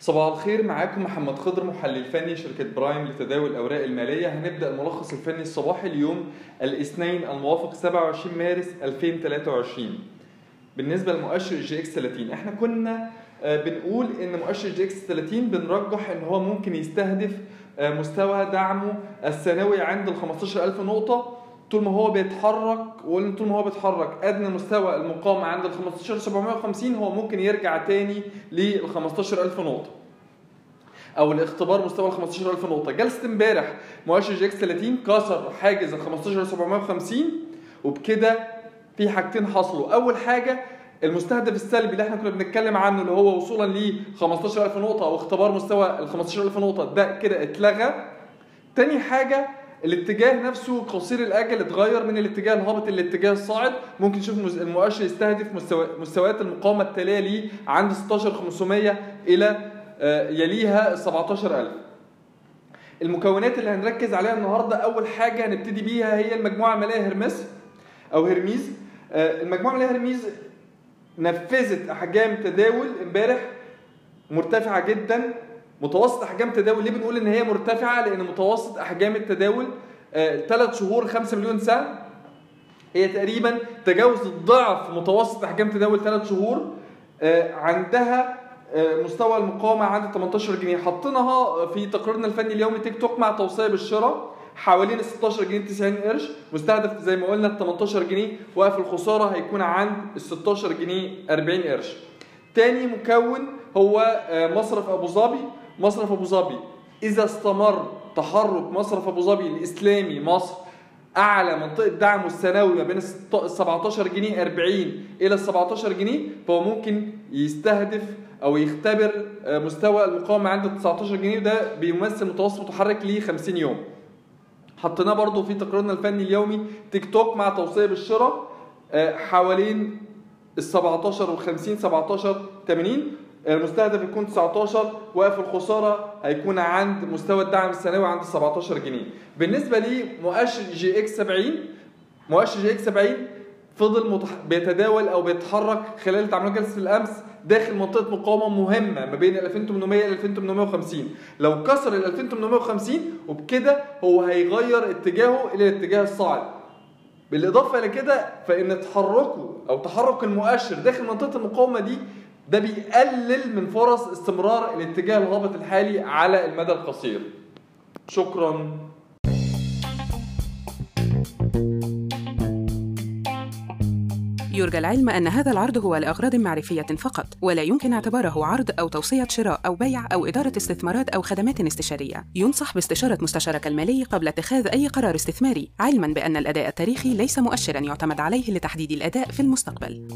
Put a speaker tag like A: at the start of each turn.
A: صباح الخير معاكم محمد خضر محلل فني شركة برايم لتداول الأوراق المالية. هنبدأ الملخص الفني الصباحي اليوم الاثنين الموافق 27 مارس 2023 بالنسبة لمؤشر EGX 30 إحنا كنا آه، بنقول إن مؤشر EGX 30 بنرجح إن هو ممكن يستهدف آه، مستوى دعمه السنوي عند ال 15000 نقطة. طول ما هو بيتحرك وقلنا طول ما هو بيتحرك أدنى مستوى المقاومة عند ال 15750 هو ممكن يرجع تاني لل 15000 نقطة. أو الاختبار مستوى ال 15000 نقطة. جلسة امبارح مؤشر EGX 30 كسر حاجز ال 15750 وبكده في حاجتين حصلوا. أول حاجة المستهدف السلبي اللي إحنا كنا بنتكلم عنه اللي هو وصولا ل 15000 نقطة أو اختبار مستوى ال 15000 نقطة ده كده اتلغى. تاني حاجة الاتجاه نفسه قصير الأجل اتغير من الاتجاه الهابط للاتجاه الصاعد. ممكن نشوف المؤشر يستهدف مستوى مستويات المقاومة التالية ليه عند 16500 إلى آه، يليها 17000 المكونات اللي هنركز عليها النهارده أول حاجة هنبتدي بيها هي المجموعة الماليه هرمس أو هرميز. آه، المجموعة الماليه هرميز نفذت أحجام تداول امبارح مرتفعة جدا. متوسط أحجام تداول ليه بنقول إن هي مرتفعة؟ لأن متوسط أحجام التداول ثلاث شهور 5 مليون سهم هي تقريبا تجاوزت ضعف متوسط أحجام تداول ثلاث شهور آه، عندها آه، مستوى المقاومة عند 18 جنيه. حطيناها في تقريرنا الفني اليومي تيك توك مع توصية بالشراء حوالين ال 16 جنيه 90 قرش. مستهدف زي ما قلنا ال 18 جنيه. وقف الخسارة هيكون عند ال 16 جنيه 40 قرش. تاني مكون هو آه، مصرف أبو ظبي. مصرف أبو ظبي. إذا استمر تحرك مصرف أبو ظبي الإسلامي مصر أعلى منطقة دعمه السنوي ما بين ال 17 جنيه 40 إلى ال 17 جنيه فهو ممكن يستهدف أو يختبر آه، مستوى المقاومة عند 19 جنيه وده بيمثل متوسط متحرك ل 50 يوم. حطيناه برضو في تقريرنا الفني اليومي تيك توك مع توصية بالشراء آه، حوالين ال 17 وال 50 17 80 المستهدف يكون 19 واقف الخسارة هيكون عند مستوى الدعم السنوي عند 17 جنيه بالنسبة لمؤشر EGX 70 مؤشر EGX 70 فضل. بيتداول أو بيتحرك خلال تعاملات جلسة الأمس داخل منطقة مقاومة مهمة ما بين ال 2800 ل 2850 لو كسر ال 2850 وبكده هو هيغير اتجاهه إلى الاتجاه الصاعد بالإضافة إلى كده فإن تحركه أو تحرك المؤشر داخل منطقة المقاومة دي ده بيقلل من فرص استمرار الاتجاه الهابط الحالي على المدى القصير شكرا
B: يرجى العلم أن هذا العرض هو لأغراض معرفية فقط، ولا يمكن اعتباره عرض أو توصية شراء أو بيع أو إدارة استثمارات أو خدمات استشارية. ينصح باستشارة مستشارك المالي قبل اتخاذ أي قرار استثماري، علماً بأن الأداء التاريخي ليس مؤشراً يعتمد عليه لتحديد الأداء في المستقبل.